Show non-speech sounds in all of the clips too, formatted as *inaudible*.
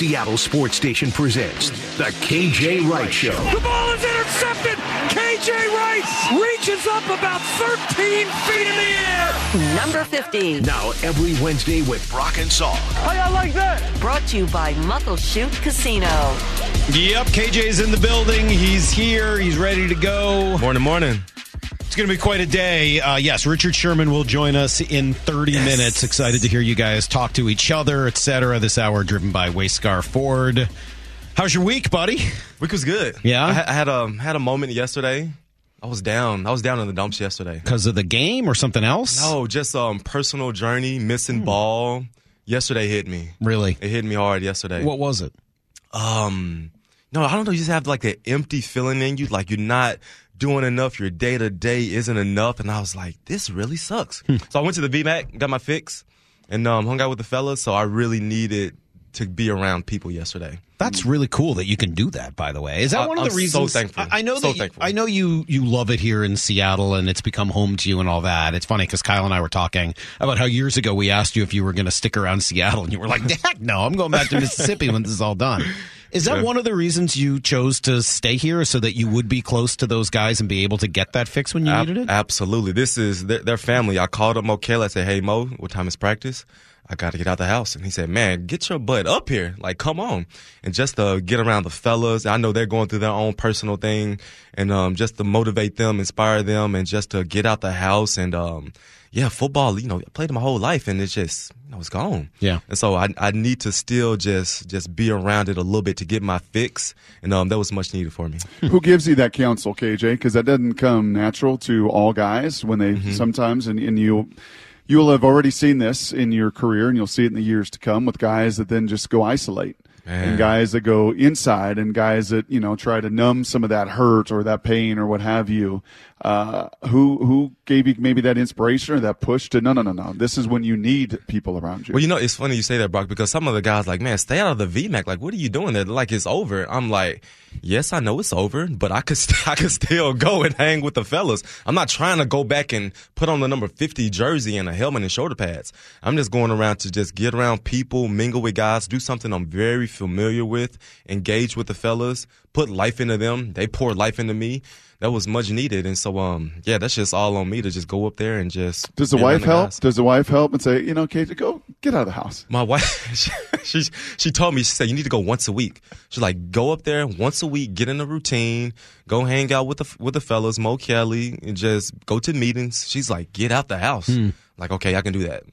Seattle sports station presents The KJ Wright Show. The ball is intercepted. KJ Wright reaches up about 13 feet in the air. Number 50. Now, every Wednesday with Brock and Salk. How y'all like that? Brought to you by Muckleshoot Casino. Yep, KJ's in the building. He's here. He's ready to go. Morning, morning. It's going to be quite a day. Uh, yes, Richard Sherman will join us in 30 yes. minutes. Excited to hear you guys talk to each other, etc. This hour driven by Wayscar Ford. How's your week, buddy? Week was good. Yeah, I, I had a had a moment yesterday. I was down. I was down in the dumps yesterday because of the game or something else. No, just um personal journey, missing hmm. ball. Yesterday hit me. Really, it hit me hard yesterday. What was it? Um, no, I don't know. You just have like an empty feeling in you, like you're not doing enough. Your day to day isn't enough. And I was like, this really sucks. Hmm. so I went to the VMAC, got my fix, and um, hung out with the fellas. So I really needed to be around people yesterday. That's really cool that you can do that. By the way, is that I, one of the I'm reasons? So thankful. I, I know so that. Thankful. I know you. You love it here in Seattle, and it's become home to you and all that. It's funny because Kyle and I were talking about how years ago we asked you if you were going to stick around Seattle, and you were like, *laughs* "Heck no, I'm going back to Mississippi when this is all done." Is that yeah. one of the reasons you chose to stay here so that you would be close to those guys and be able to get that fix when you Ab- needed it? Absolutely. This is their, their family. I called up Mo Kelly. I said, Hey, Mo, what time is practice? I got to get out the house. And he said, man, get your butt up here. Like, come on. And just to get around the fellas. I know they're going through their own personal thing and, um, just to motivate them, inspire them and just to get out the house and, um, yeah, football, you know, I played my whole life and it's just, you know, it's gone. Yeah. And so I, I need to still just, just be around it a little bit to get my fix. And, um, that was much needed for me. *laughs* Who gives you that counsel, KJ? Cause that doesn't come natural to all guys when they mm-hmm. sometimes, and, and you, you'll have already seen this in your career and you'll see it in the years to come with guys that then just go isolate Man. and guys that go inside and guys that you know try to numb some of that hurt or that pain or what have you. Uh, who who gave you maybe that inspiration or that push to no no no no this is when you need people around you. Well, you know it's funny you say that, Brock, because some of the guys like man stay out of the VMAC. Like what are you doing there? Like it's over. I'm like yes I know it's over, but I could *laughs* st- I could still go and hang with the fellas. I'm not trying to go back and put on the number 50 jersey and a helmet and shoulder pads. I'm just going around to just get around people, mingle with guys, do something I'm very familiar with, engage with the fellas, put life into them. They pour life into me that was much needed. And so, um, yeah, that's just all on me to just go up there and just. Does the wife the help? Guys. Does the wife help and say, you know, Kate, go get out of the house? My wife, *laughs* she, she, she told me, she said, you need to go once a week. She's like, go up there once a week, get in a routine, go hang out with the, with the fellas, Mo Kelly, and just go to meetings. She's like, get out the house. Hmm. Like, okay, I can do that.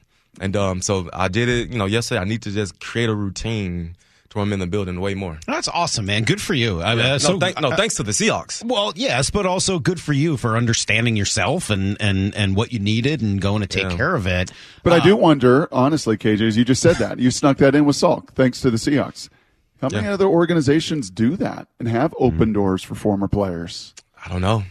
And um, so I did it, you know, yesterday. I need to just create a routine to I'm in the building way more. That's awesome, man. Good for you. Yeah. Uh, so, no, thank, no, thanks to the Seahawks. Well, yes, but also good for you for understanding yourself and and and what you needed and going to take yeah. care of it. But uh, I do wonder, honestly, KJ, as you just said that you snuck that in with Salk, thanks to the Seahawks. How many yeah. other organizations do that and have open mm-hmm. doors for former players? I don't know.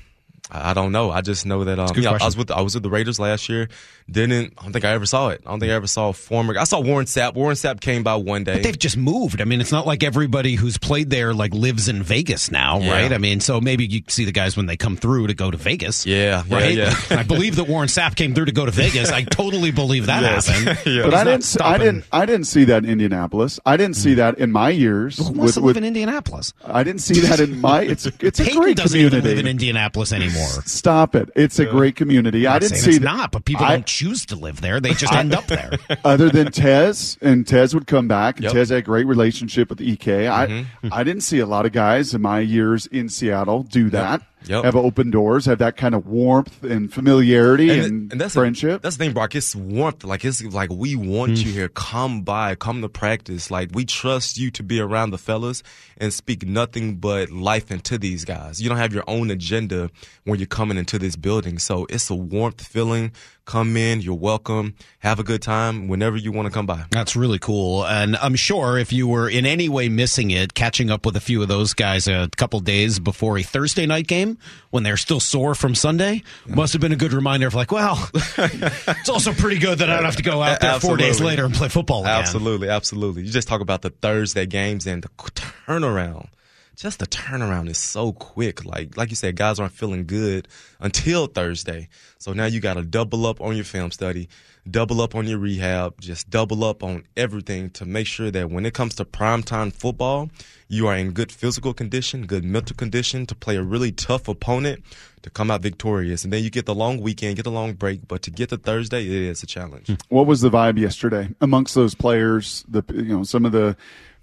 I don't know. I just know that um, yeah, I was with I was with the Raiders last year. Didn't I don't think I ever saw it. I don't think I ever saw a former. I saw Warren Sapp. Warren Sapp came by one day. But they've just moved. I mean, it's not like everybody who's played there like lives in Vegas now, yeah. right? I mean, so maybe you see the guys when they come through to go to Vegas. Yeah, right. Yeah, yeah. *laughs* I believe that Warren Sapp came through to go to Vegas. I totally believe that yes. happened. *laughs* yeah. But, but I didn't. I didn't. I didn't see that in Indianapolis. I didn't see mm. that in my years. Who wants with, to live with, in Indianapolis? I didn't see that in my. It's it's a Peyton great doesn't community. Even live in Indianapolis anymore. *laughs* Stop it! It's a great community. I didn't see it's that. not, but people I, don't choose to live there. They just end up there. *laughs* Other than Tez, and Tez would come back, and yep. Tez had a great relationship with EK. I mm-hmm. I didn't see a lot of guys in my years in Seattle do that. Yep. Yep. Have open doors, have that kind of warmth and familiarity and, and, and that's friendship. A, that's the thing, Brock. It's warmth. Like it's like we want mm. you here. Come by, come to practice. Like we trust you to be around the fellas and speak nothing but life into these guys. You don't have your own agenda when you're coming into this building. So it's a warmth feeling. Come in, you're welcome. Have a good time whenever you want to come by. That's really cool. And I'm sure if you were in any way missing it, catching up with a few of those guys a couple days before a Thursday night game when they're still sore from Sunday must have been a good reminder of like, well, *laughs* it's also pretty good that I don't have to go out there four days later and play football again. Absolutely, absolutely. You just talk about the Thursday games and the turnaround just the turnaround is so quick. Like like you said, guys aren't feeling good until Thursday. So now you got to double up on your film study, double up on your rehab, just double up on everything to make sure that when it comes to primetime football, you are in good physical condition, good mental condition to play a really tough opponent to come out victorious. And then you get the long weekend, get the long break, but to get to Thursday, it is a challenge. Hmm. What was the vibe yesterday amongst those players? The you know some of the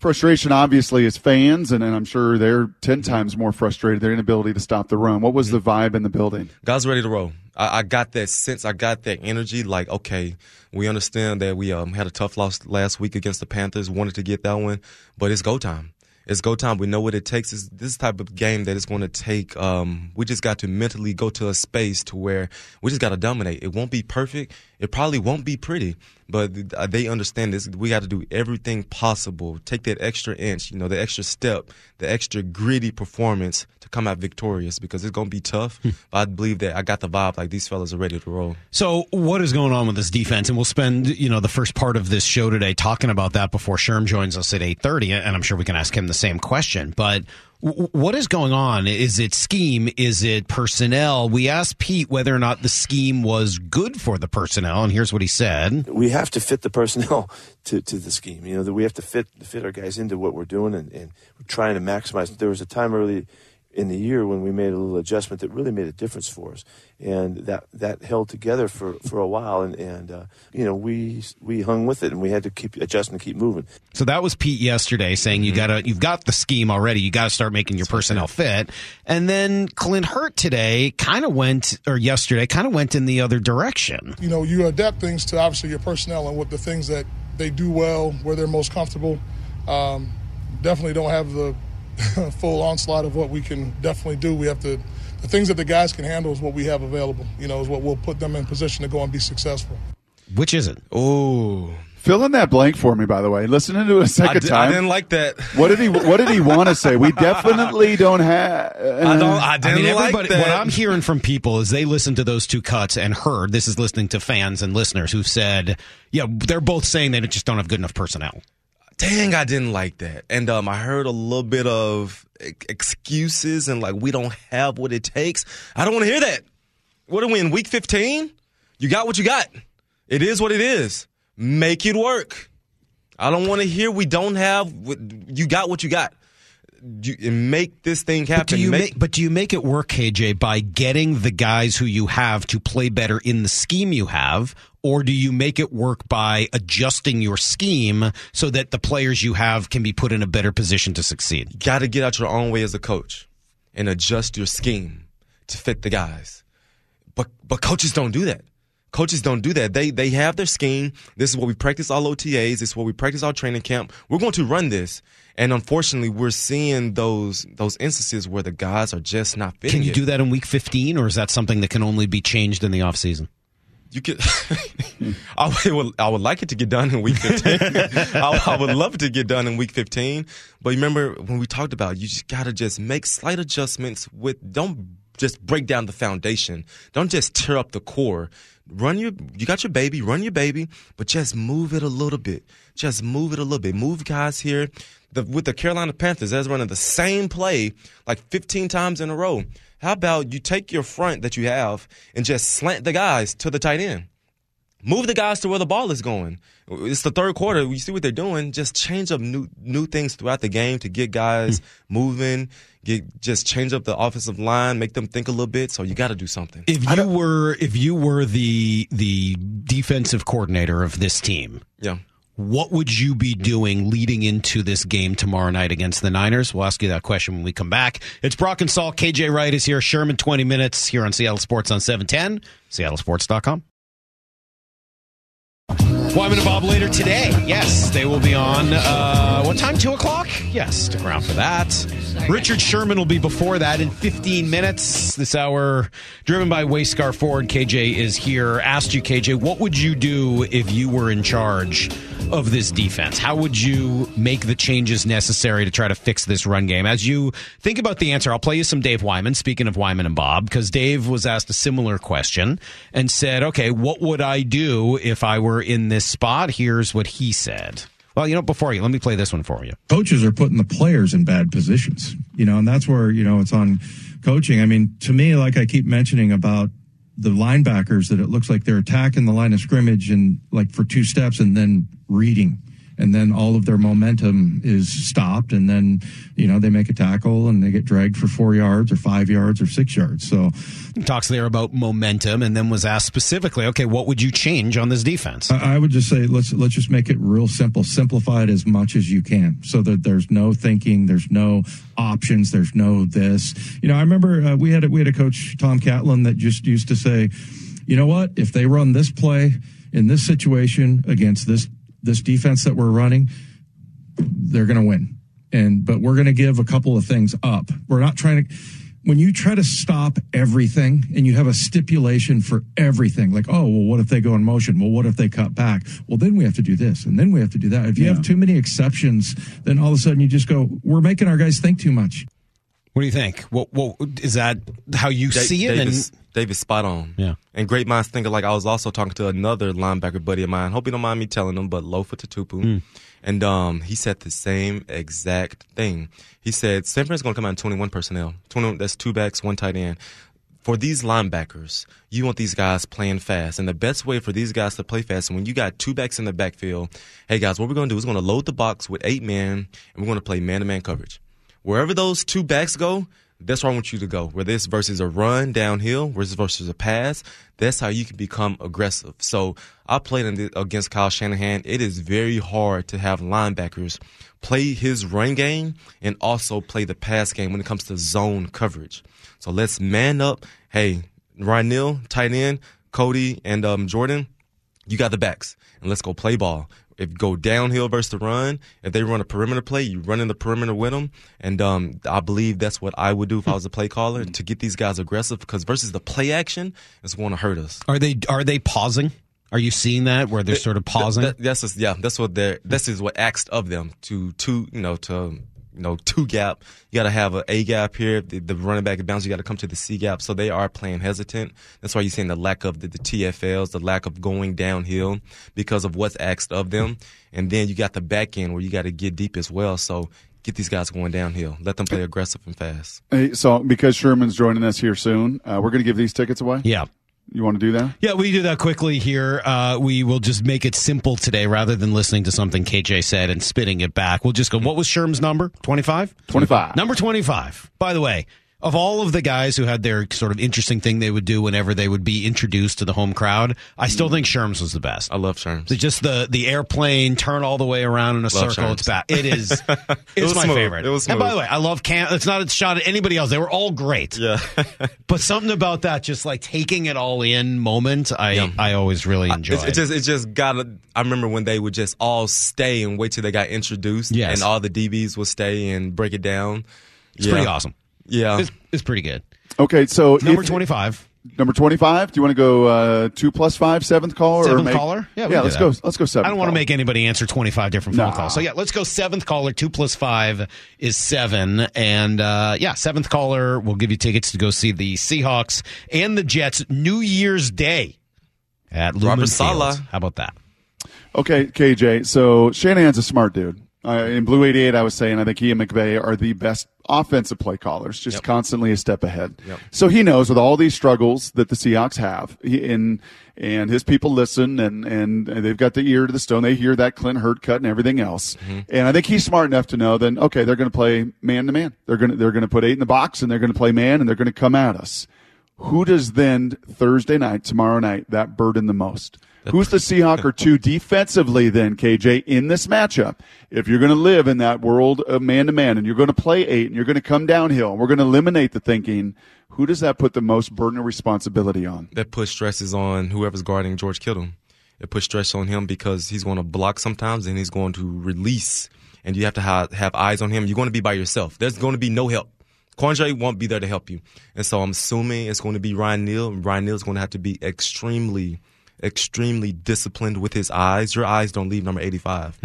frustration obviously as fans, and, and I'm sure they're ten times more frustrated their inability to stop the run. What was the vibe in the building? Guys ready to roll. I, I got that sense. I got that energy. Like, okay, we understand that we um, had a tough loss last week against the Panthers. Wanted to get that one, but it's go time it's go time. We know what it takes. It's this type of game that is going to take. Um, we just got to mentally go to a space to where we just got to dominate. It won't be perfect. It probably won't be pretty, but they understand this. We got to do everything possible. Take that extra inch, you know, the extra step, the extra gritty performance come out victorious because it's going to be tough. Hmm. but I believe that I got the vibe like these fellas are ready to roll. So, what is going on with this defense? And we'll spend you know the first part of this show today talking about that before Sherm joins us at eight thirty, and I'm sure we can ask him the same question. But what is going on? Is it scheme? Is it personnel? We asked Pete whether or not the scheme was good for the personnel, and here's what he said: We have to fit the personnel *laughs* to, to the scheme. You know that we have to fit fit our guys into what we're doing, and, and we're trying to maximize. There was a time early in the year when we made a little adjustment that really made a difference for us, and that that held together for, for a while, and and uh, you know we we hung with it, and we had to keep adjusting, keep moving. So that was Pete yesterday saying you mm-hmm. gotta you've got the scheme already, you got to start making your personnel fit, and then Clint Hurtt today kind of went or yesterday kind of went in the other direction. You know, you adapt things to obviously your personnel and what the things that they do well, where they're most comfortable. Um, definitely don't have the *laughs* full onslaught of what we can definitely do. We have to, the things that the guys can handle is what we have available. You know, is what will put them in position to go and be successful. Which is it? Oh. Fill in that blank for me, by the way. Listening to it a second I time. I didn't like that. What did he What did he *laughs* want to say? We definitely don't have. Uh, I don't. I didn't I mean, like that. What I'm hearing from people is they listened to those two cuts and heard. This is listening to fans and listeners who've said, "Yeah, they're both saying they just don't have good enough personnel." Dang, I didn't like that. And um, I heard a little bit of excuses and like we don't have what it takes. I don't want to hear that. What are we in week 15? You got what you got. It is what it is. Make it work. I don't want to hear we don't have. You got what you got you, make this thing happen. But do, you make, make, but do you make it work, KJ, by getting the guys who you have to play better in the scheme you have, or do you make it work by adjusting your scheme so that the players you have can be put in a better position to succeed? Got to get out your own way as a coach and adjust your scheme to fit the guys. But but coaches don't do that. Coaches don't do that. They they have their scheme. This is what we practice all OTAs. This is what we practice our training camp. We're going to run this. And unfortunately, we're seeing those those instances where the guys are just not fitting. Can you it. do that in week 15 or is that something that can only be changed in the offseason? You could. *laughs* I would. I would like it to get done in week fifteen. *laughs* I, I, would love it to get done in week fifteen. But remember when we talked about, it, you just gotta just make slight adjustments. With don't just break down the foundation. Don't just tear up the core run your you got your baby, run your baby, but just move it a little bit. Just move it a little bit. Move guys here. The, with the Carolina Panthers, they're running the same play like 15 times in a row. How about you take your front that you have and just slant the guys to the tight end? Move the guys to where the ball is going. It's the third quarter. You see what they're doing. Just change up new new things throughout the game to get guys hmm. moving. Get just change up the offensive line, make them think a little bit. So you got to do something. If you were if you were the the defensive coordinator of this team, yeah. What would you be doing leading into this game tomorrow night against the Niners? We'll ask you that question when we come back. It's Brock and Salk. KJ Wright is here. Sherman, 20 minutes here on Seattle Sports on 710, seattlesports.com. Wyman and Bob later today. Yes, they will be on. Uh, what time? Two o'clock. Yes, stick around for that. Richard Sherman will be before that in 15 minutes. This hour, driven by Wayscar Ford. KJ is here. Asked you, KJ, what would you do if you were in charge of this defense? How would you make the changes necessary to try to fix this run game? As you think about the answer, I'll play you some Dave Wyman. Speaking of Wyman and Bob, because Dave was asked a similar question and said, "Okay, what would I do if I were in this spot?" Here's what he said. Well, you know, before you, let me play this one for you. coaches are putting the players in bad positions, you know, and that's where, you know, it's on coaching. I mean, to me, like I keep mentioning about the linebackers, that it looks like they're attacking the line of scrimmage and like for two steps and then reading. And then all of their momentum is stopped. And then, you know, they make a tackle and they get dragged for four yards or five yards or six yards. So talks there about momentum and then was asked specifically, okay, what would you change on this defense? I I would just say let's let's just make it real simple. Simplify it as much as you can, so that there's no thinking, there's no options, there's no this. You know, I remember uh, we had a, we had a coach Tom Catlin that just used to say, you know what, if they run this play in this situation against this this defense that we're running, they're going to win. And but we're going to give a couple of things up. We're not trying to when you try to stop everything and you have a stipulation for everything, like, oh, well, what if they go in motion? Well, what if they cut back? Well, then we have to do this and then we have to do that. If you have too many exceptions, then all of a sudden you just go, we're making our guys think too much. What do you think? What, what is that how you Da- see it? Davis, Dave's spot on. Yeah. And great minds think alike. I was also talking to another linebacker buddy of mine. Hope you don't mind me telling him, but Lofa Tatupu. And um, he said the same exact thing. He said San Francisco's going to come out in 21 personnel. 21, that's two backs, one tight end. For these linebackers, you want these guys playing fast. And the best way for these guys to play fast, when you got two backs in the backfield, hey guys, what we're going to do is we're going to load the box with eight men, and we're going to play man-to-man coverage. Wherever those two backs go, that's where I want you to go. Where this versus a run downhill, versus versus a pass, that's how you can become aggressive. So I played against Kyle Shanahan. It is very hard to have linebackers play his run game and also play the pass game when it comes to zone coverage. So let's man up. Hey, Ryan Neal, tight end, Cody, and um, Jordan, you got the backs, and let's go play ball. If go downhill versus the run, if they run a perimeter play, you run in the perimeter with them. And um, I believe that's what I would do if I was a play caller to get these guys aggressive because versus the play action, it's going to hurt us. Are they are they pausing? Are you seeing that where they're sort of pausing? That, that's just, yeah, that's what they're. This is what asked of them to to you know to you know two gap. You got to have a A gap here. The, the running back bounce. You got to come to the C gap. So they are playing hesitant. That's why you're seeing the lack of the, the TFLs, the lack of going downhill because of what's asked of them. And then you got the back end where you got to get deep as well. So get these guys going downhill. Let them play aggressive and fast. Hey, so because Sherman's joining us here soon, uh, we're going to give these tickets away. yeah. You want to do that? Yeah, we do that quickly here. Uh, we will just make it simple today rather than listening to something KJ said and spitting it back. We'll just go, what was Sherm's number? 25? 25. Number 25. By the way, of all of the guys who had their sort of interesting thing they would do whenever they would be introduced to the home crowd, I still think Sherm's was the best. I love Sherms. It's just the the airplane turn all the way around in a circle. Sherms. It's bad. It is. *laughs* It's was my smooth. favorite. It was And by the way, I love Cam. It's not a shot at anybody else. They were all great. Yeah. *laughs* But something about that, just like taking it all in moment, I Yeah. I always really enjoy. It, it just it just got. I remember when they would just all stay and wait till they got introduced, Yes. and all the DBs would stay and break it down. it's pretty awesome. Yeah, It's, it's pretty good. Okay, so Number if- twenty five. Number twenty-five. Do you want to go uh, two plus five, seventh caller? or Seventh make- caller? Yeah, we yeah. can Let's do go. Let's go seventh. I don't want to make anybody answer 25 different phone Nah. calls. So, yeah, let's go seventh caller. Two plus five is seven. And, uh, yeah, seventh caller will give you tickets to go see the Seahawks and the Jets New Year's Day at Lumen Robert Field. How about that? Okay, KJ. So Shanahan's a smart dude. Uh, in Blue 88, I was saying I think he and McVay are the best offensive play callers, just constantly a step ahead. So he knows with all these struggles that the Seahawks have, he, and and his people listen, and and they've got the ear to the stone. They hear that Clint Hurtt cut and everything else. And I think he's smart enough to know then okay, they're going to play man to man. They're going to they're going to put eight in the box, and they're going to play man, and they're going to come at us. Who does then Thursday night, tomorrow night, that burden the most? *laughs* Who's the Seahawk or two defensively then, KJ, in this matchup? If you're going to live in that world of man to man and you're going to play eight and you're going to come downhill and we're going to eliminate the thinking, who does that put the most burden of responsibility on? that puts stresses on whoever's guarding George Kittle. It puts stress on him because he's going to block sometimes and he's going to release, and you have to have, have eyes on him. You're going to be by yourself. There's going to be no help. Quandre won't be there to help you, and so I'm assuming it's going to be Ryan Neal. Ryan Neal's going to have to be extremely, extremely disciplined with his eyes. Your eyes don't leave number 85.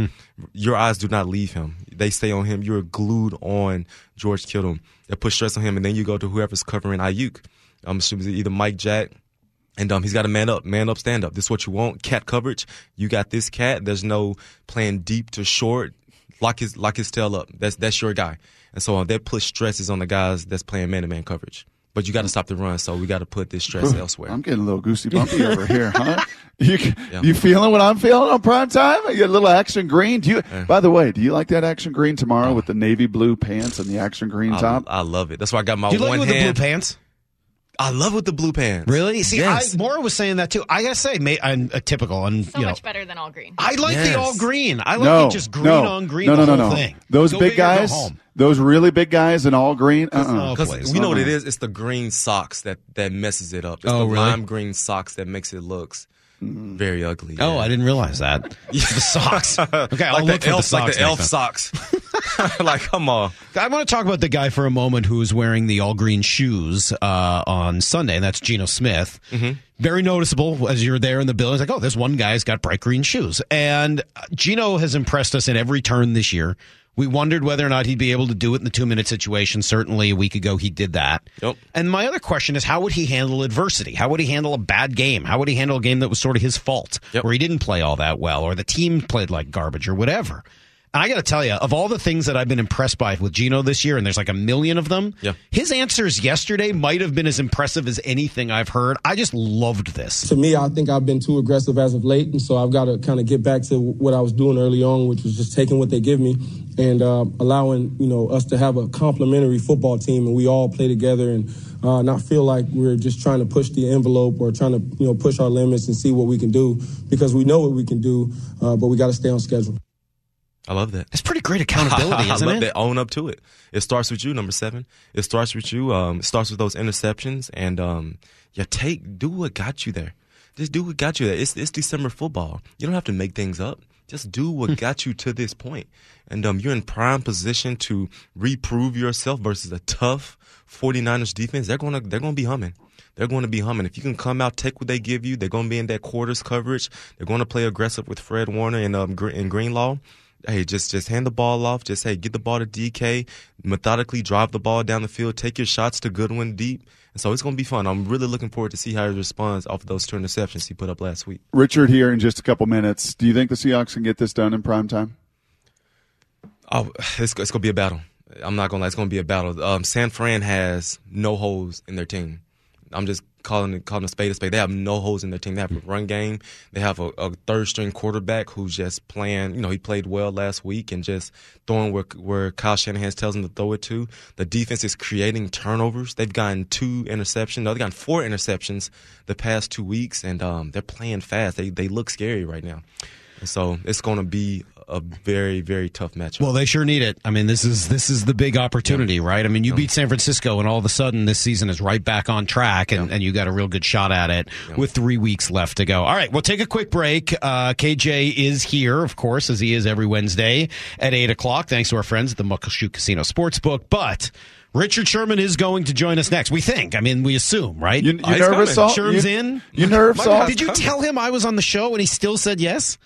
Your eyes do not leave him. They stay on him. You're glued on George Kittle. It puts stress on him, and then you go to whoever's covering Aiyuk. I'm assuming it's either Mike Jack And um, he's got to man up, man up, stand up. This is what you want. Cat coverage. You got this cat. There's no playing deep to short. Lock his lock his tail up. That's that's your guy. And so uh, that puts stresses on the guys that's playing man to man coverage. But you got to stop the run. So we got to put this stress elsewhere. I'm getting a little goosey bumpy over here, huh? *laughs* You you feeling what I'm feeling on prime time? You get a little action green. Do you? By the way, do you like that action green tomorrow uh-huh. with the navy blue pants and the action green I, top? I love it. That's why I got my Do you like one it with hand. the blue pants? I love with the blue pants. Really? See, Yes. I, Maura was saying that too. I gotta say, may, I'm a uh, typical, and So you know, much better than all green. I like Yes. the all green. I like no, it just green no, on green. No, no, the no, whole no. thing. Those Go big big go guys, home. Those really big guys in all green. Uh-uh. Oh, Because we know what it Uh-uh. is. It's the green socks that that messes it up. It's Oh, the really? lime green socks that makes it looks very ugly. Oh. I didn't realize that. *laughs* the socks. *laughs* Okay, I'll like look the for elf, the socks. like the elf next socks. *laughs* like, come on. I want to talk about the guy for a moment who's wearing the all green shoes uh, on Sunday, and that's Geno Smith. Mm-hmm. Very noticeable as you're there in the building. It's like, oh, there's one guy's got bright green shoes, and uh, Geno has impressed us in every turn this year. We wondered whether or not he'd be able to do it in the two minute situation. Certainly, a week ago he did that. Yep. And my other question is, how would he handle adversity? How would he handle a bad game? How would he handle a game that was sort of his fault, Yep. where he didn't play all that well, or the team played like garbage, or whatever? And I got to tell you, of all the things that I've been impressed by with Geno this year, and there's like a million of them, Yeah. his answers yesterday might have been as impressive as anything I've heard. I just loved this. To me, I think I've been too aggressive as of late, and so I've got to kind of get back to what I was doing early on, which was just taking what they give me and uh, allowing you know us to have a complementary football team, and we all play together and uh, not feel like we're just trying to push the envelope or trying to you know push our limits and see what we can do because we know what we can do, uh, but we got to stay on schedule. I love that. It's pretty great accountability, *laughs* I isn't love it? that. Own up to it. It starts with you, number seven. It starts with you. Um, it starts with those interceptions, and um, yeah, take do what got you there. Just do what got you there. It's it's December football. You don't have to make things up. Just do what got you to this point. and um, you're in prime position to reprove yourself versus a tough 49ers defense. They're gonna they're gonna be humming. They're going to be humming. If you can come out, take what they give you, they're going to be in that quarters coverage. They're going to play aggressive with Fred Warner and um, and Greenlaw hey, just just hand the ball off. Just hey, get the ball to DK, methodically drive the ball down the field, take your shots to Goodwin deep. And so it's going to be fun. I'm really looking forward to see how he responds off of those two interceptions he put up last week. Richard here in just a couple minutes. Do you think the Seahawks can get this done in prime time? Oh, it's, it's going to be a battle. I'm not going to lie. It's going to be a battle. Um, San Fran has no holes in their team. I'm just calling calling a spade a spade. They have no holes in their team. They have a run game. They have a, a third string quarterback who's just playing. You know, he played well last week and just throwing where where Kyle Shanahan tells him to throw it to. The defense is creating turnovers. They've gotten two interceptions. No, they've gotten four interceptions the past two weeks, and um, they're playing fast. They they look scary right now. And so it's going to be a very very tough matchup. Well, they sure need it. I mean, this is this is the big opportunity, right? I mean, you beat San Francisco, and all of a sudden, this season is right back on track, and, and you got a real good shot at it with three weeks left to go. All right, we'll take a quick break. Uh, KJ is here, of course, as he is every Wednesday at eight o'clock. Thanks to our friends at the Muckleshoot Casino Sportsbook, but. Richard Sherman is going to join us next. We think. I mean, we assume, right? You, you nervous, Salt? Sherm's you, in. You nervous, Did you tell him I was on the show and he still said yes?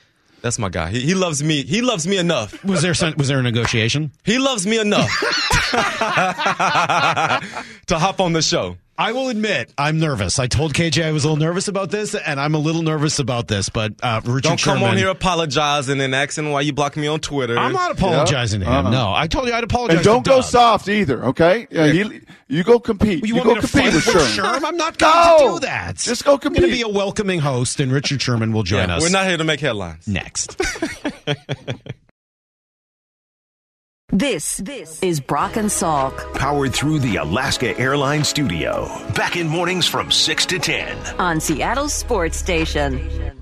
That's my guy. He, he loves me. He loves me enough. Was there some, was there a negotiation? He loves me enough *laughs* *laughs* to hop on the show. I will admit, I'm nervous. I told KJ I was a little nervous about this, and I'm a little nervous about this. But uh, Richard Don't come Sherman, on here apologizing and then asking why you blocked me on Twitter. I'm not apologizing to him. Uh-uh. No, I told you I'd apologize. And don't to go Doug. soft either, okay? Yeah, he, you go compete. You, You, want go to compete fight with with Sherman. Sherm? I'm not going No! to do that. Just go I'm going to be a welcoming host, and Richard Sherman will join Yeah, us. We're not here to make headlines. next. *laughs* This, this is Brock and Salk Powered through the Alaska Airlines Studio. Back in mornings from 6 to 10. on Seattle's sports station.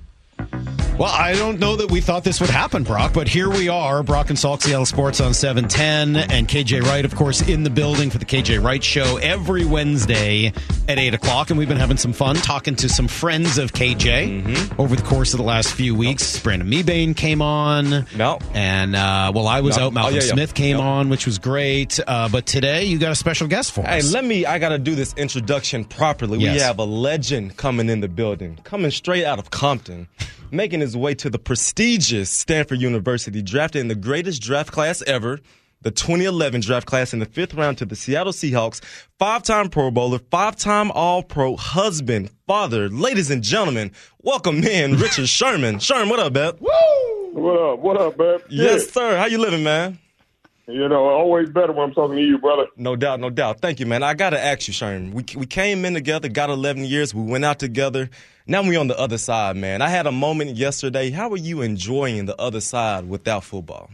Well, I don't know that we thought this would happen, Brock, but here we are. Brock and Salk, Seattle Sports on 710. And KJ Wright, of course, in the building for the KJ Wright Show every Wednesday at 8 o'clock. And we've been having some fun talking to some friends of KJ Mm-hmm. over the course of the last few weeks. Brandon Mebane came on. No. And, uh, well, I was No. out. Malcolm Oh, yeah, yeah. Smith came Yep. on, which was great. Uh, but today you got a special guest for Hey, us. let me. I got to do this introduction properly. We have a legend coming in the building, coming straight out of Compton, making his way to the prestigious Stanford University, drafted in the greatest draft class ever. the 2011 draft class in the fifth round to the Seattle Seahawks, five time Pro Bowler, five time All Pro, husband, father. Ladies and gentlemen, welcome in Richard *laughs* Sherman. Sherman, what up, Beb? Woo! What up? What up, Beb? Yes, sir. How you living, man? You know, always better when I'm talking to you, brother. No doubt, no doubt. Thank you, man. I got to ask you, Sherman. We, we came in together, got 11 years. We went out together. Now we on the other side, man. I had a moment yesterday. How are you enjoying the other side without football?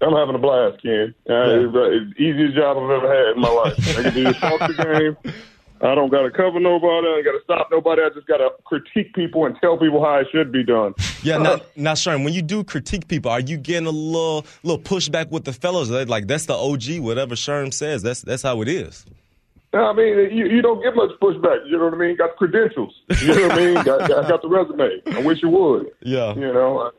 I'm having a blast, Ken. Uh, Yeah. it's, uh, it's the easiest job I've ever had in my life. I can do the game. *laughs* I don't got to cover nobody. I ain't got to stop nobody. I just got to critique people and tell people how it should be done. Yeah, now, now, Sherman, when you do critique people, are you getting a little little pushback with the fellows? Like that's the OG, whatever Sherm says. That's that's how it is. I mean, you, you don't get much pushback. You know what I mean? Got credentials. You know what I mean? Got, got, got the resume. I wish you would. Yeah. You know.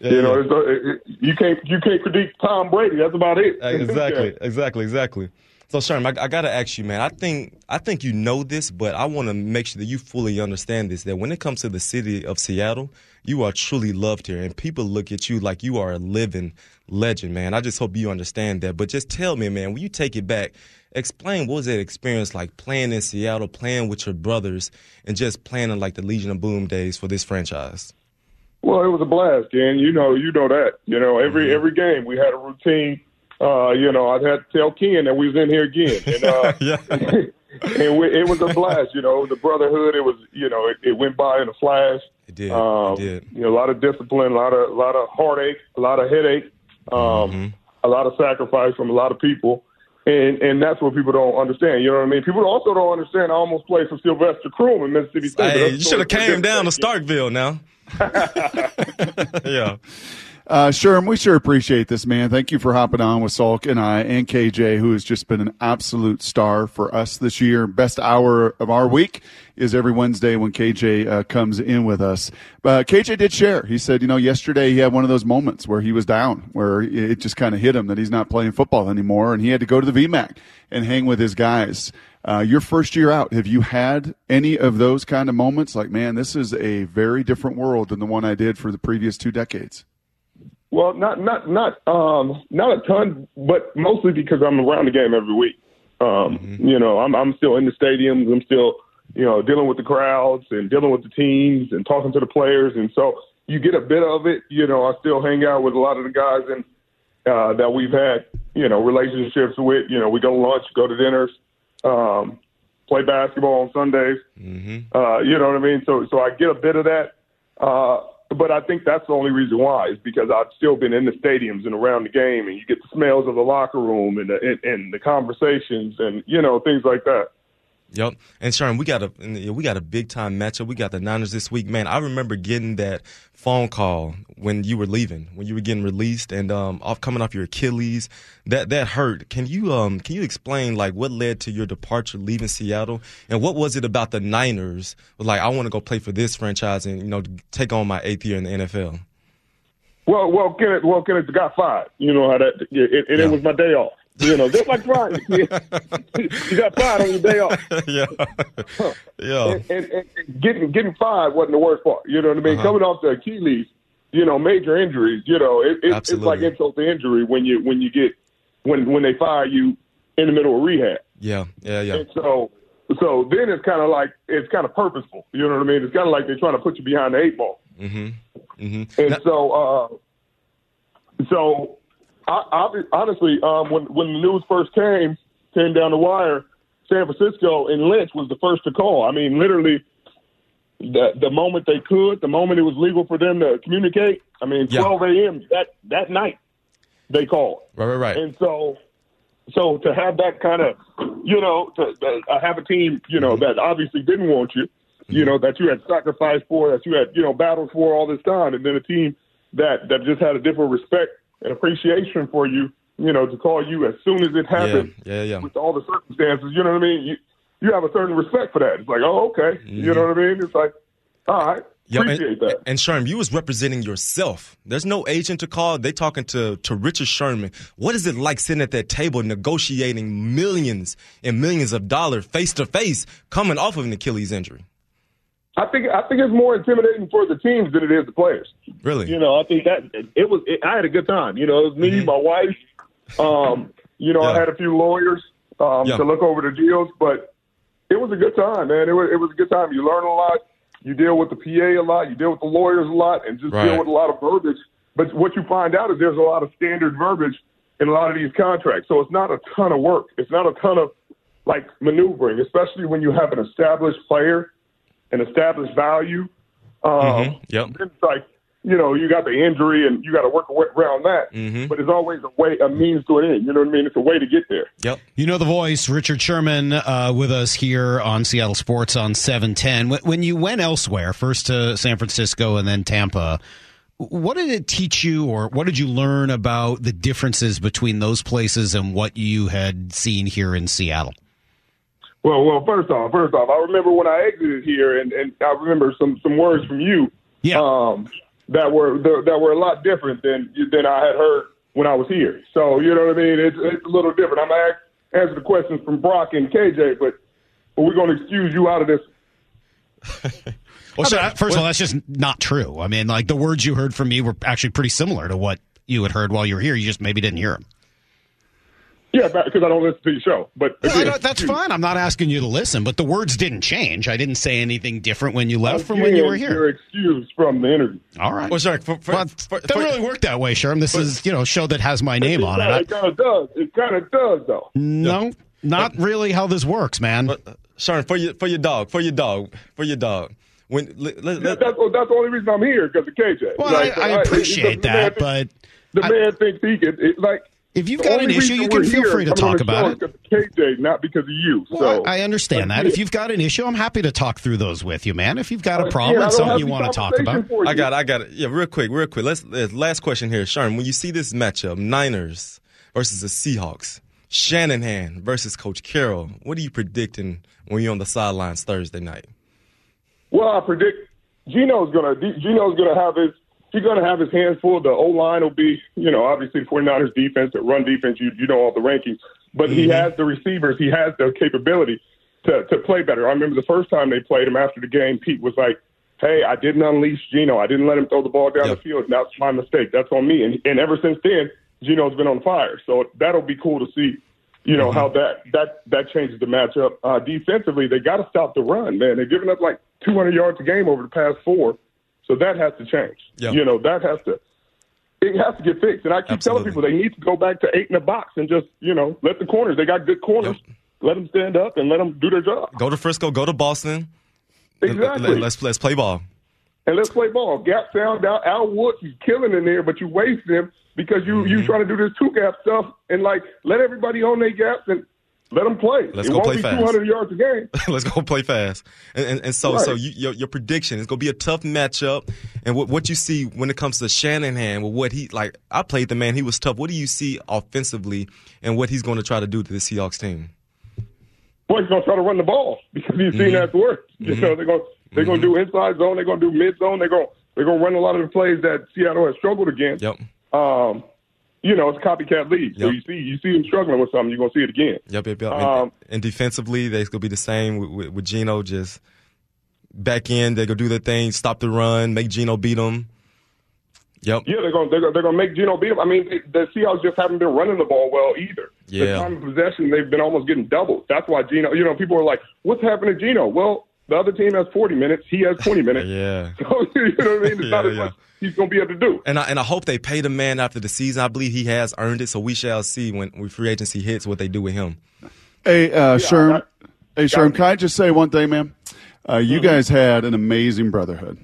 Yeah, you know, yeah. it's, uh, it, it, you can't you can't critique Tom Brady. That's about it. Exactly, *laughs* exactly, exactly. So, Sherm, I, I got to ask you, man. I think I think you know this, but I want to make sure that you fully understand this. That when it comes to the city of Seattle, you are truly loved here, and people look at you like you are a living legend, man. I just hope you understand that. But just tell me, man, when you take it back, explain what was that experience like playing in Seattle, playing with your brothers, and just playing in like the Legion of Boom days for this franchise. Well, it was a blast, Ken. You know, you know that. You know, every Mm-hmm. every game we had a routine. Uh, you know, I'd had to tell Ken that we was in here again, and uh, *laughs* *laughs* and we, it was a blast. You know, the brotherhood. It was, you know, it, it went by in a flash. It did. Um, it did. You know, a lot of discipline, a lot of a lot of heartache, a lot of headache, um, Mm-hmm. a lot of sacrifice from a lot of people. And and that's what people don't understand. You know what I mean? People also don't understand. I almost played for Sylvester Croom in Mississippi State. Hey, you should have came down to. Starkville now. *laughs* yeah. Uh, Sherm, we sure appreciate this, man. Thank you for hopping on with Salk and I and KJ, who has just been an absolute star for us this year. Best hour of our week is every Wednesday when KJ uh, comes in with us. But KJ did share. He said, you know, yesterday he had one of those moments where he was down, where it just kind of hit him that he's not playing football anymore, and he had to go to the VMAC and hang with his guys. Uh, your first year out, have you had any of those kind of moments? Like, man, this is a very different world than the one I did for the previous two decades. Well, not not not um not a ton, but mostly because I'm around the game every week. Um, You know, I'm I'm still in the stadiums. I'm still you know dealing with the crowds and dealing with the teams and talking to the players, and so you get a bit of it. You know, I still hang out with a lot of the guys and uh, that we've had you know relationships with. You know, we go to lunch, go to dinners, um, play basketball on Sundays. mhm Uh, you know what I mean? So so I get a bit of that. Uh, but I think that's the only reason why is because I've still been in the stadiums and around the game, and you get the smells of the locker room and the, and, and the conversations and you know things like that. Yep. And Sharon, we got a we got a big time matchup. We got the Niners this week, man. I remember getting that phone call when you were leaving, when you were getting released, and um, off coming off your Achilles. That that hurt. Can you um can you explain like what led to your departure, leaving Seattle, and what was it about the Niners? Like I want to go play for this franchise and you know take on my eighth year in the NFL. Well, well, Kenneth, well, Kenneth got fired. You know how that, it, it, it was my day off. You know, just like Friday. *laughs* you got fired on your day off. *laughs* yeah, yeah. And, and, and getting getting fired wasn't the worst part. You know what I mean? Uh-huh. Coming off the Achilles, you know, major injuries. You know, it, it, it's like insult to injury when you when you get when when they fire you in the middle of rehab. Yeah, yeah, yeah. And so so then it's kind of like it's kind of purposeful. You know what I mean? It's kind of like they're trying to put you behind the eight ball. Mm-hmm. Mm-hmm. And so, uh, so I, honestly, um, when when the news first came came down the wire, San Francisco and Lynch was the first to call. I mean, literally, the the moment they could, the moment it was legal for them to communicate. I mean, Yeah. 12 a.m. that that night they called. Right, right, right. And so, so to have that kind of, you know, to, to uh, have a team, you know, that obviously didn't want you, you know, that you had sacrificed for, that you had, you know, battled for all this time, and then a team that that just had a different respect and appreciation for you, you know, to call you as soon as it happened yeah, yeah. yeah. with all the circumstances, you know what I mean? You you have a certain respect for that. It's like, oh, okay, you mm-hmm. know what I mean? It's like, all right, Yep, and, appreciate that. and Sherman, you was representing yourself. There's no agent to call. They talking to to Richard Sherman. What is it like sitting at that table negotiating millions and millions of dollars face to face, coming off of an Achilles injury? I think I think it's more intimidating for the teams than it is the players. Really? You know, I think that it was. It, I had a good time. You know, it was me, my wife, Um, you know, I had a few lawyers um, Yeah. to look over the deals, but it was a good time, man. It was it was a good time. You learn a lot. You deal with the PA a lot. You deal with the lawyers a lot, and just Right. deal with a lot of verbiage. But what you find out is there's a lot of standard verbiage in a lot of these contracts. So it's not a ton of work. It's not a ton of like maneuvering, especially when you have an established player, an established value. Um, Mhm. Yep. It's like you know you got the injury and you got to work around that. Mhm. But it's always a way, a means to an end. You know what I mean? It's a way to get there. Yep. You know the voice, Richard Sherman, uh, with us here on Seattle Sports on 710. When, when you went elsewhere, first to San Francisco and then Tampa, what did it teach you or what did you learn about the differences between those places and what you had seen here in Seattle? Well, well, first off, first off, I remember when I exited here, and, and I remember some some words from you, yeah, um, that were that were a lot different than than I had heard when I was here. So you know what I mean? It's it's a little different. I'm gonna ask, answer the questions from Brock and KJ, but but we're gonna excuse you out of this. *laughs* Well, so, first of all, that's just not true. I mean, like the words you heard from me were actually pretty similar to what you had heard while you were here. You just maybe didn't hear them. Yeah, because I don't listen to your show. But again, no, that's fine. I'm not asking you to listen, but the words didn't change. I didn't say anything different when you left from when you were here. You're excused from the interview. All right. Well, Shark, for, for, Well, for- doesn't for- really work that way, Sherm. This is you know a show that has my name on it. I, It kind of does. It kind of does, though. no, not really how this works, man. But, uh, Sharon, for your for your dog, for your dog, for your dog. When let, let, Yeah, that's that's the only reason I'm here because of KJ. Well, Like, I, I appreciate the man that, thinks- but the I- man thinks he can. It, like if you've the got an issue, you can feel here free to coming on talk the about show it. is 'cause of KJ, not because of you. Well, so I understand that. If you've got an issue, I'm happy to talk through those with you, man. If you've got a uh, problem, I it's something you want to talk about. I got, it, I got it. Yeah, real quick, real quick. Let's, let's last question here, Sharon. When you see this matchup, Niners versus the Seahawks, Shanahan versus Coach Carroll, what are you predicting when you're on the sidelines Thursday night? Well, I predict Geno's gonna Geno's gonna have his he's gonna have his hands full. The O line will be, you know, obviously the 49ers defense, the run defense, you you know all the rankings. But he has the receivers, he has the capability to to play better. I remember the first time they played him after the game, Pete was like, Hey, I didn't unleash Geno. I didn't let him throw the ball down Yep. the field. That's my mistake. That's on me. And and ever since then, Geno's been on fire. So that'll be cool to see you know how that that that changes the matchup. Uh, defensively, they got to stop the run, man. They're giving up like 200 yards a game over the past four, so that has to change. Yeah. You know that has to it has to get fixed. And I keep Absolutely. telling people they need to go back to eight in the box and just you know let the corners. They got good corners. Let them stand up and let them do their job. Go to Frisco, go to Boston. Exactly. Let, us let's play ball. and let's play ball. Gap sound out. Al Woods is killing in there, but you waste him because you Mm-hmm. you trying to do this two gap stuff and like let everybody own their gaps and let them play. Let's it go play fast. 200 yards a game. *laughs* let's go play fast. And and, and so Right. so you, your your prediction is gonna be a tough matchup. And what what you see when it comes to Shanahan, with what he like, I played the man. He was tough. What do you see offensively, and what he's going to try to do to the Seahawks team? Boy, he's gonna try to run the ball because he's seen that's work. *laughs* You know, they're gonna they're gonna do inside zone. They're gonna do mid zone. They're gonna they're gonna run a lot of the plays that Seattle has struggled against. Yep. Um, you know, it's a copycat league. So you see you see him struggling with something, you're gonna see it again. Yep, yep, yep. Um, and, and defensively, they're gonna be the same with, with, with Geno. Just back in, they're gonna do their thing, stop the run, make Geno beat them. Yep. Yeah, they're gonna they're, gonna- they're gonna make Geno beat him. I mean, they, the Seahawks just haven't been running the ball well either. Yeah. The time of possession, they've been almost getting doubled. That's why Geno. You know, people are like, "What's happening to Geno?" Well, the other team has 40 minutes. He has 20 minutes. *laughs* Yeah. *laughs* So you know what I mean? It's not as yeah. much he's gonna be able to do. And I, and I hope they pay the man after the season. I believe he has earned it. So we shall see when, when free agency hits what they do with him. Hey, uh, Sherm. that- Hey, Sherm. Can I just say one thing, man? Uh, you guys had an amazing brotherhood,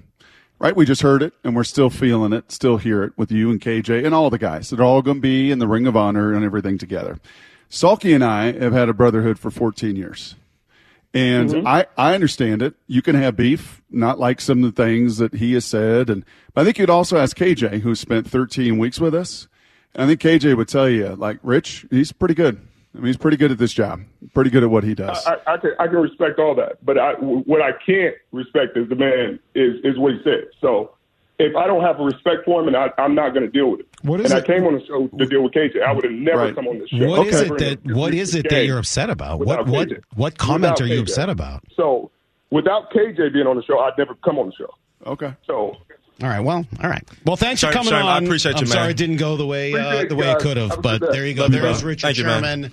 right? We just heard it, and we're still feeling it, still hear it with you and KJ and all the guys. They're all going to be in the Ring of Honor and everything together. Sulky and I have had a brotherhood for 14 years. And mm-hmm. I, I understand it. You can have beef, not like some of the things that he has said. And but I think you'd also ask KJ, who spent 13 weeks with us. And I think KJ would tell you, like, Rich, he's pretty good. I mean, he's pretty good at this job, pretty good at what he does. I, I can I can respect all that, but I, what I can't respect is the man is is what he said. So if I don't have a respect for him, and I, I'm not going to deal with it. What is and it- I came on the show to deal with KJ. I would have never Right. come on the show. What is Okay. it that what is it that you're upset about? What what KJ. what comment Without are you KJ. upset about? So without KJ being on the show, I'd never come on the show. Okay. So All right. Well, all right. Well, thanks Sherm- for coming on. I appreciate you, I'm man. sorry it didn't go the way uh, the it, way it could have, Have but there you go. Love you, There's. Richard Thank you. Sherman.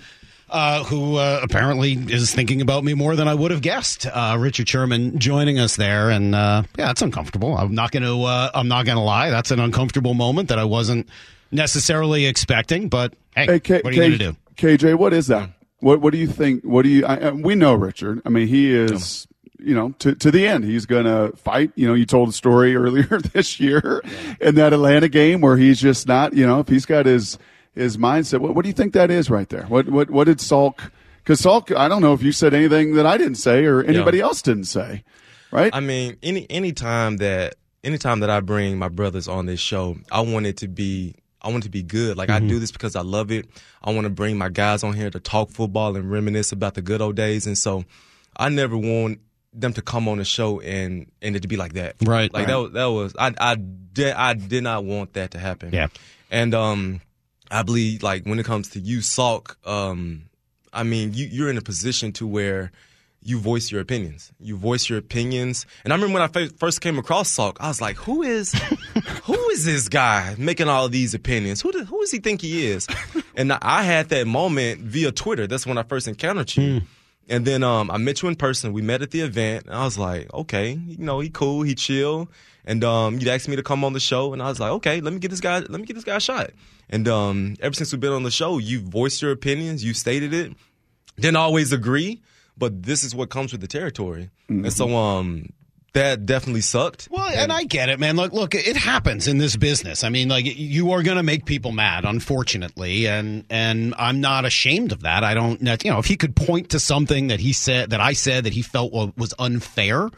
Uh, who uh, apparently is thinking about me more than I would have guessed. Uh, Richard Sherman joining us there, and uh, yeah, it's uncomfortable. I'm not going to. Uh, I'm not going to lie. That's an uncomfortable moment that I wasn't necessarily expecting. But hey, Hey, K- what are you K- going to do? KJ, what is that? What What do you think? What do you? I, I- we know Richard. I mean, he is. You know, to to the end, he's going to fight. You know, you told a story *laughs* earlier this year in that Atlanta game where he's just not. You know, if he's got his his mindset, what what do you think that is right there? What what what did Salk? Because Salk, I don't know if you said anything that I didn't say or anybody else didn't say, right? I mean, any any time that anytime that I bring my brothers on this show, I want it to be I want it to be good. Like I do this because I love it. I want to bring my guys on here to talk football and reminisce about the good old days. And so I never want them to come on the show and and it to be like that. Right, Like right. that was that was I I did I did not want that to happen. Yeah. And um I believe like when it comes to you, Salk, um, I mean you you're in a position to where you voice your opinions. You voice your opinions. And I remember when I first came across Salk, I was like, who is *laughs* who is this guy making all these opinions? Who do, who does he think he is? And I had that moment via Twitter. That's when I first encountered you. And then um, I met you in person. We met at the event. And I was like, okay, you know, he cool, he chill. And um, you'd asked me to come on the show, and I was like, okay, let me get this guy, let me get this guy a shot. And um, ever since we've been on the show, you've voiced your opinions, you stated it. Didn't always agree, but this is what comes with the territory. And so um, that definitely sucked. Well, and I get it, man. Look, look, it happens in this business. I mean, like you are going to make people mad, unfortunately, and and I'm not ashamed of that. I don't, you know, if he could point to something that he said that I said that he felt was unfair.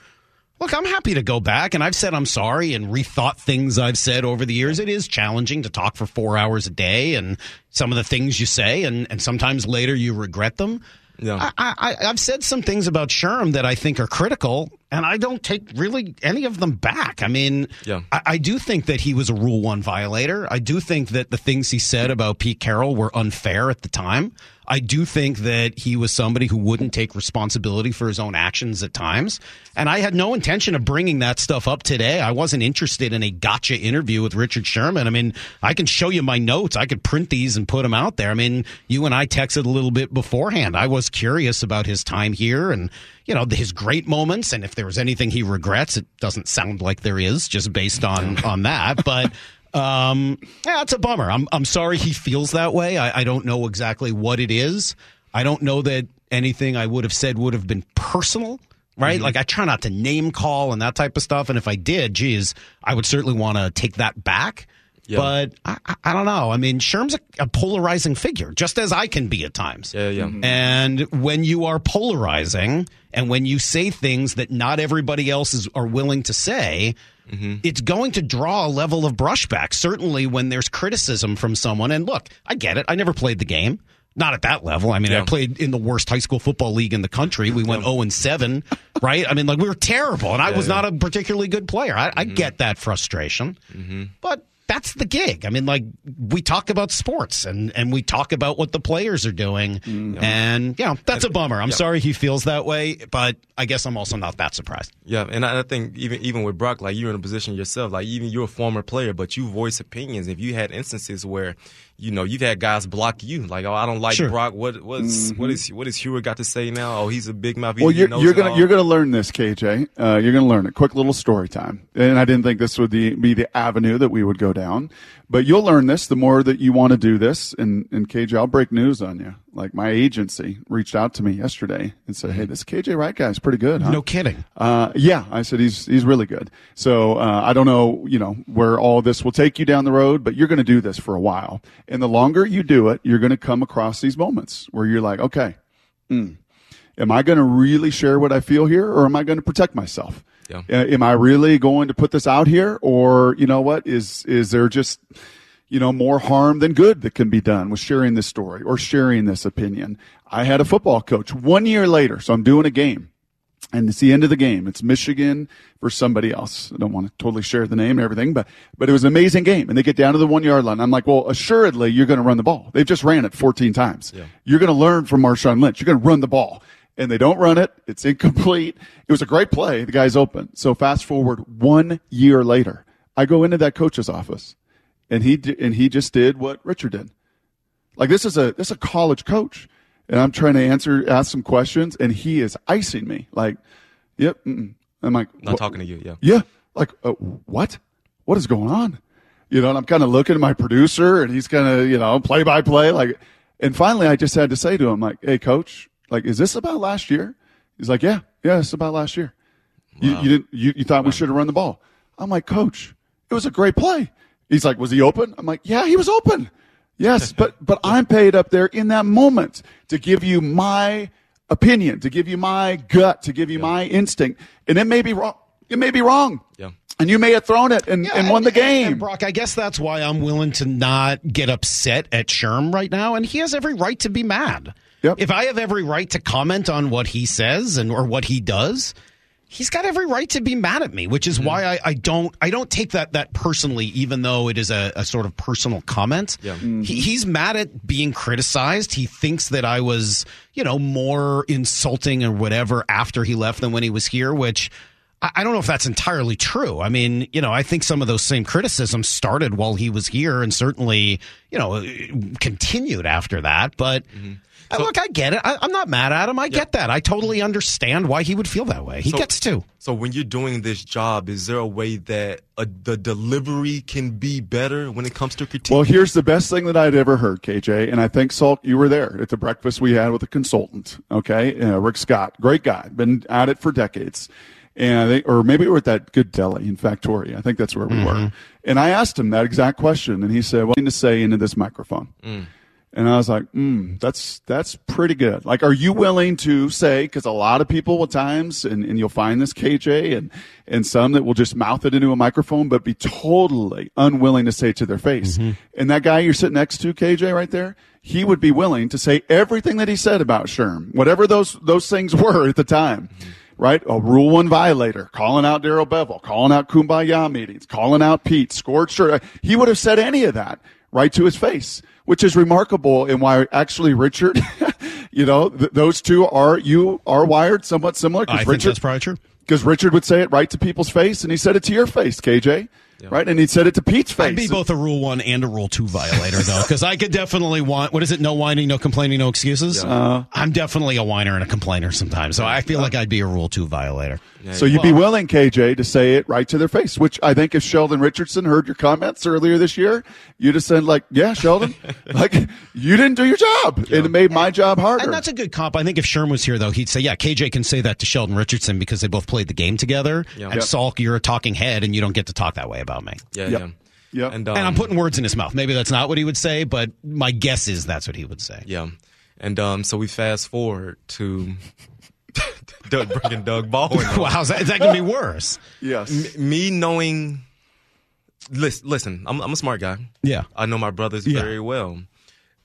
Look, I'm happy to go back, and I've said I'm sorry and rethought things I've said over the years. It is challenging to talk for four hours a day, and some of the things you say, and and sometimes later you regret them. Yeah. I, I, I've said some things about Sherm that I think are critical, and I don't take really any of them back. I mean, Yeah. I, I do think that he was a Rule One violator. I do think that the things he said about Pete Carroll were unfair at the time. I do think that he was somebody who wouldn't take responsibility for his own actions at times. And I had no intention of bringing that stuff up today. I wasn't interested in a gotcha interview with Richard Sherman. I mean, I can show you my notes. I could print these and put them out there. I mean, you and I texted a little bit beforehand. I was curious about his time here and, you know, his great moments. And if there was anything he regrets, it doesn't sound like there is just based on, on that. But, um, yeah, it's a bummer. I'm I'm sorry he feels that way. I, I don't know exactly what it is. I don't know that anything I would have said would have been personal, right? Like I try not to name call and that type of stuff. And if I did, geez, I would certainly want to take that back. Yeah. But I, I- don't know. I mean, Sherm's a, a polarizing figure, just as I can be at times. Yeah, yeah. And when you are polarizing and when you say things that not everybody else is are willing to say, Mm-hmm. it's going to draw a level of brushback. Certainly when there's criticism from someone. And look, I get it. I never played the game. Not at that level. I mean, I played in the worst high school football league in the country. We went 0 and 7, *laughs* right? I mean, like we were terrible, and I was not a particularly good player. I, I mm-hmm. get that frustration, mm-hmm. but that's the gig. I mean, like we talk about sports and and we talk about what the players are doing, mm-hmm. and yeah, that's a bummer. I'm sorry he feels that way, but I guess I'm also not that surprised. Yeah, and I I think even even with Brock, like you're in a position yourself, like even you're a former player, but you voice opinions. If you had instances where, you know, you've had guys block you, like, oh, I don't like Sure. Brock. What what's what is what is Huard got to say now? Oh, he's a big mouth. Well, you're, you're gonna all. you're gonna learn this, KJ. Uh, you're gonna learn it. Quick little story time. And I didn't think this would be, be the avenue that we would go down, but you'll learn this the more that you want to do this. And and KJ, I'll break news on you. Like my agency reached out to me yesterday and said, "Hey, this KJ Wright guy's pretty good, huh?" No kidding. Uh, yeah, I said he's he's really good. So uh, I don't know, you know, where all this will take you down the road, but you're going to do this for a while, and the longer you do it, you're going to come across these moments where you're like, okay, mm, am I going to really share what I feel here, or am I going to protect myself? Yeah. Uh, am I really going to put this out here, or you know what is is there just you know, more harm than good that can be done with sharing this story or sharing this opinion. I had a football coach one year later, so I'm doing a game and it's the end of the game. It's Michigan for somebody else. I don't want to totally share the name and everything, but, but it was an amazing game. And they get down to the one yard line. I'm like, well, assuredly you're going to run the ball. They've just ran it 14 times. You're going to learn from Marshawn Lynch. You're going to run the ball. And they don't run it. It's incomplete. It was a great play. The guy's open. So fast forward one year later, I go into that coach's office, and he and he just did what Richard did. Like this is a this is a college coach, and I'm trying to answer ask some questions, and he is icing me. Like, yep. Mm-mm. I'm like, Not talking to you. Yeah. Yeah. Like, uh, what? What is going on? You know, and I'm kind of looking at my producer and he's kind of, you know, play by play. Like, and finally I just had to say to him, like, hey, coach, like, is this about last year? He's like, yeah, yeah, it's about last year. You, you didn't, you, you thought we should have run the ball. I'm like, coach, it was a great play. He's like, was he open? I'm like, yeah, he was open. Yes, but, but *laughs* I'm paid up there in that moment to give you my opinion, to give you my gut, to give you my instinct. And it may be wrong. It may be wrong. Yeah. And you may have thrown it and, and won the And- and- game. and Brock, I guess that's why I'm willing to not get upset at Sherm right now, and he has every right to be mad. Yep. If I have every right to comment on what he says and or what he does, he's got every right to be mad at me, which is mm-hmm. why I, I don't I don't take that that personally, even though it is a, a sort of personal comment. Yeah. Mm-hmm. He, he's mad at being criticized. He thinks that I was, you know, more insulting or whatever after he left than when he was here, which I I don't know if that's entirely true. I mean, you know, I think some of those same criticisms started while he was here and certainly, you know, continued after that. But mm-hmm. Uh, look, I get it. I, I'm not mad at him. I get that. I totally understand why he would feel that way. He So- gets to. So when you're doing this job, is there a way that uh the delivery can be better when it comes to critique? Well, here's the best thing that I'd ever heard, KJ, and I think Salk, you were there at the breakfast we had with a consultant. Okay, uh, Rick Scott, great guy, been at it for decades, and I think, or maybe we were at that good deli in Factoria. I think that's where we were. And I asked him that exact question, and he said, "What do you need to say into this microphone?" And I was like, mm, that's, that's pretty good. Like, are you willing to say, cause a lot of people at times, and, and you'll find this KJ and, and some that will just mouth it into a microphone, but be totally unwilling to say it to their face. And that guy you're sitting next to, KJ, right there, he would be willing to say everything that he said about Sherm, whatever those, those things *laughs* were at the time. Right? A rule one violator, calling out Darrell Bevell, calling out Kumbaya meetings, calling out Pete, shirt. He would have said any of that right to his face, which is remarkable and why actually Richard, *laughs* you know, th- those two are, you are wired somewhat similar. I Cause think that's probably true. because Richard would say it right to people's face and he said it to your face, KJ. Right? And he said it to Pete's face. I'd be both a Rule One and a Rule Two violator, though, because I could definitely want. What is it? No whining, no complaining, no excuses. Uh, I'm definitely a whiner and a complainer sometimes, so I feel like I'd be a Rule Two violator. So you'd be willing, KJ, to say it right to their face, which I think if Sheldon Richardson heard your comments earlier this year, you'd have said like, yeah, Sheldon, *laughs* like you didn't do your job and it made my job harder. And that's a good comp. I think if Sherm was here, though, he'd say, yeah, KJ can say that to Sheldon Richardson because they both played the game together. Yeah. And Yep. Salk, you're a talking head, and you don't get to talk that way about me. yeah, Yep. yeah. Yep. And, and I'm um, putting words in his mouth. Maybe that's not what he would say, but my guess is that's what he would say. Yeah. And um, so we fast forward to *laughs* Doug bringing Doug Baldwin. on. *laughs* Well, how's that? Is that going to be worse? *laughs* yes. M- me knowing, listen, listen I'm, I'm a smart guy. Yeah. I know my brothers Yeah. very well.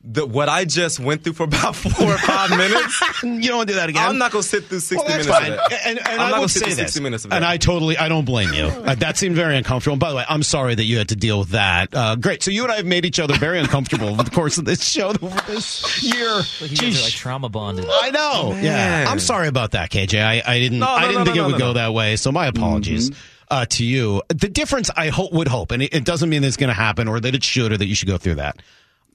The, what I just went through for about *laughs* four or five minutes, *laughs* You don't want to do that again. I'm not gonna sit through 60 Well, that's minutes fine. of that. And, and I'm I not will gonna sit through this, 60 minutes of that. and I totally, I don't blame you. *laughs* Uh, that seemed very uncomfortable. And by the way, I'm sorry that you had to deal with that. Uh, great. So you and I have made each other very uncomfortable over the course of this show over this year. Like you guys are like trauma bonded. I know. Yeah. I'm sorry about that, KJ. I, I didn't. No, no, I didn't no, think no, it would no, go no. that way. So my apologies. Uh, to you, the difference I hope would hope, and it, it doesn't mean that it's going to happen or that it should or that you should go through that.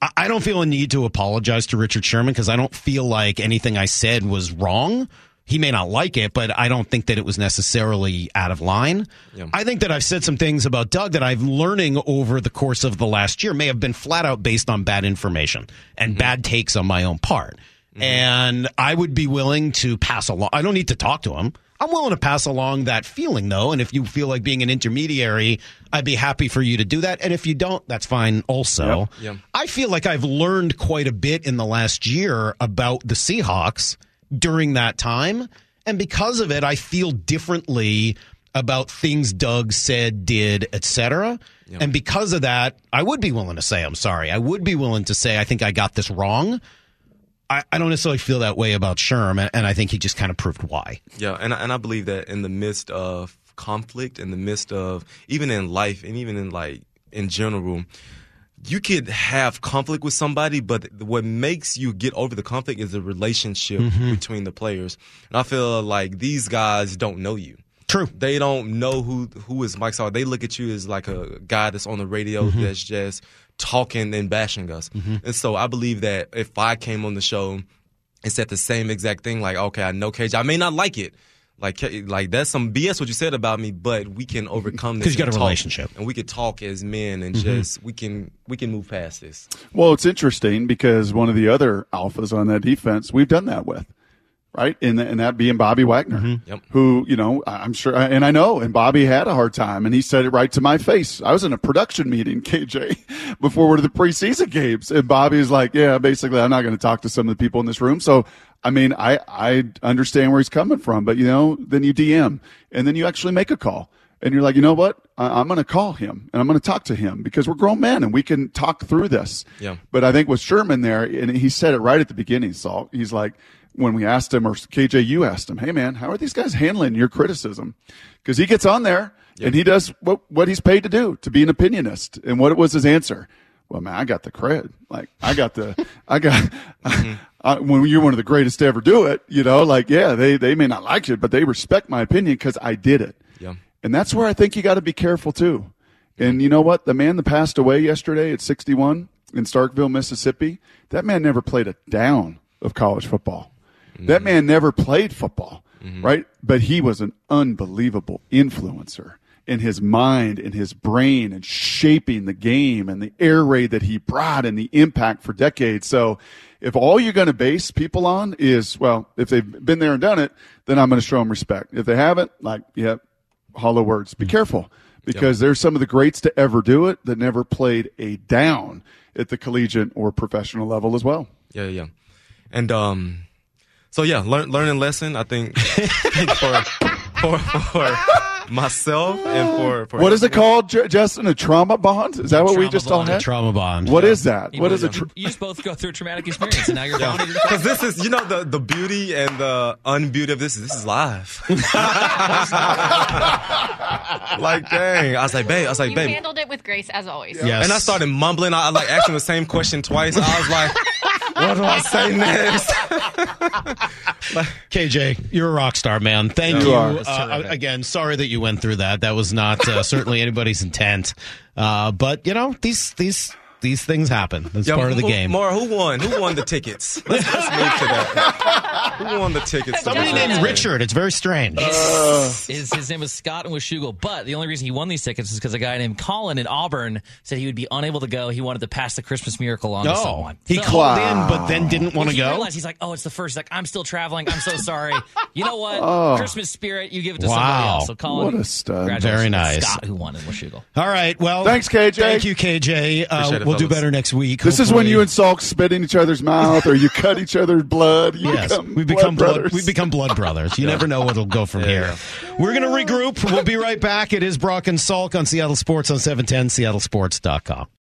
I, don't feel a need to apologize to Richard Sherman because I don't feel like anything I said was wrong. He may not like it, but I don't think that it was necessarily out of line. Yeah. I think that I've said some things about Doug that I've learning over the course of the last year may have been flat out based on bad information and mm-hmm. bad takes on my own part. Mm-hmm. And I would be willing to pass along. I don't need to talk to him. I'm willing to pass along that feeling though. And if you feel like being an intermediary, I'd be happy for you to do that. And if you don't, that's fine also. Yep. Yep. I feel like I've learned quite a bit in the last year about the Seahawks during that time. And because of it, I feel differently about things Doug said, did, etc. And because of that, I would be willing to say I'm sorry. I would be willing to say I think I got this wrong. I, I don't necessarily feel that way about Sherm, and, and I think he just kind of proved why. Yeah, and I- and I believe that in the midst of conflict, in the midst of even in life, and even in like in general, you could have conflict with somebody, but what makes you get over the conflict is the relationship between the players. And I feel like these guys don't know you. True. They don't know who who is Mike Salk. They look at you as like a guy that's on the radio Mm-hmm. that's just talking and bashing us. And so I believe that if I came on the show and said the same exact thing, like, okay, I know Cage, I may not like it. Like, like that's some BS what you said about me, but we can overcome this 'Cause you got a talk. relationship. and we could talk as men, and Mm-hmm. just we can we can move past this. Well, it's interesting because one of the other alphas on that defense, we've done that with, right? And, and that being Bobby Wagner, mm-hmm. Yep. who, you know, I- I'm sure, and I know, and Bobby had a hard time, and he said it right to my face. I was in a production meeting, *laughs* KJ, before one of the preseason games, and Bobby's like, yeah, basically, I'm not going to talk to some of the people in this room. So, I mean, I, I understand where he's coming from, but you know, then you DM, and then you actually make a call and you're like, you know what? I- I'm going to call him and I'm going to talk to him because we're grown men and we can talk through this. Yeah. But I think with Sherman there, and he said it right at the beginning, Salk. He's like, when we asked him, or KJ, you asked him, hey man, how are these guys handling your criticism? Because he gets on there and he does what, what he's paid to do, to be an opinionist. And what was his answer? Well, man, I got the cred. Like, I got the, *laughs* I got, mm-hmm. *laughs* I, when you're one of the greatest to ever do it, you know, like, yeah, they, they may not like it, but they respect my opinion because I did it. Yeah. And that's where I think you got to be careful too. And you know what? The man that passed away yesterday at 61 in Starkville, Mississippi, that man never played a down of college football. That man never played football, right? But he was an unbelievable influencer in his mind and his brain and shaping the game and the air raid that he brought and the impact for decades. So if all you're going to base people on is, well, if they've been there and done it, then I'm going to show them respect. If they haven't, like, yeah, hollow words. Be careful because there's some of the greats to ever do it that never played a down at the collegiate or professional level as well. Yeah, yeah. And um, so yeah, learn, learning lesson. I think *laughs* for for for myself and for for What is it called, J- Justin? A trauma bond? Is that what we Trauma just all bond. had? Trauma bond. What is that? You What both- is a tr- you just both go through a traumatic experience, and now you're Yeah. bonded. Because this is, you know, the, the beauty and the unbeauty of this is this is live. *laughs* like, dang. I was like, babe, I was like, You babe. handled it with grace as always. Yes. And I started mumbling. I, I like asking the same question twice. I was like, what do I say next? KJ, you're a rock star, man. Thank You you. are. Uh, again, sorry that you went through that. That was not uh, certainly anybody's intent. Uh, but you know, these these these things happen. It's Yeah, part of the who- game. Mara, who won? Who won the tickets? *laughs* Let's, let's move to that. Who won the tickets? Somebody named? Richard. It's very strange. his, his name was Scott and Washougal, but the only reason he won these tickets is because a guy named Colin in Auburn said he would be unable to go. He wanted to pass the Christmas miracle on to someone. he So- called in, but then didn't want to he go. realized he's like, oh, it's the first. He's like, I'm still traveling. I'm so *laughs* sorry. You know what? Oh. Christmas spirit. You give it to somebody else. So Colin, What a stud. Very nice. Scott, who won in Washougal. All right. Well, Thanks, KJ. Thank you, KJ. Uh, Appreciate it, we'll do better next week. This is when you and Salk spit in each other's mouth or you cut each other's blood. You Yes, become we become blood, brothers. we become blood brothers. You never know what'll go from here. We're going to regroup. We'll be right back. It is Brock and Salk on Seattle Sports on 710 seattlesports.com.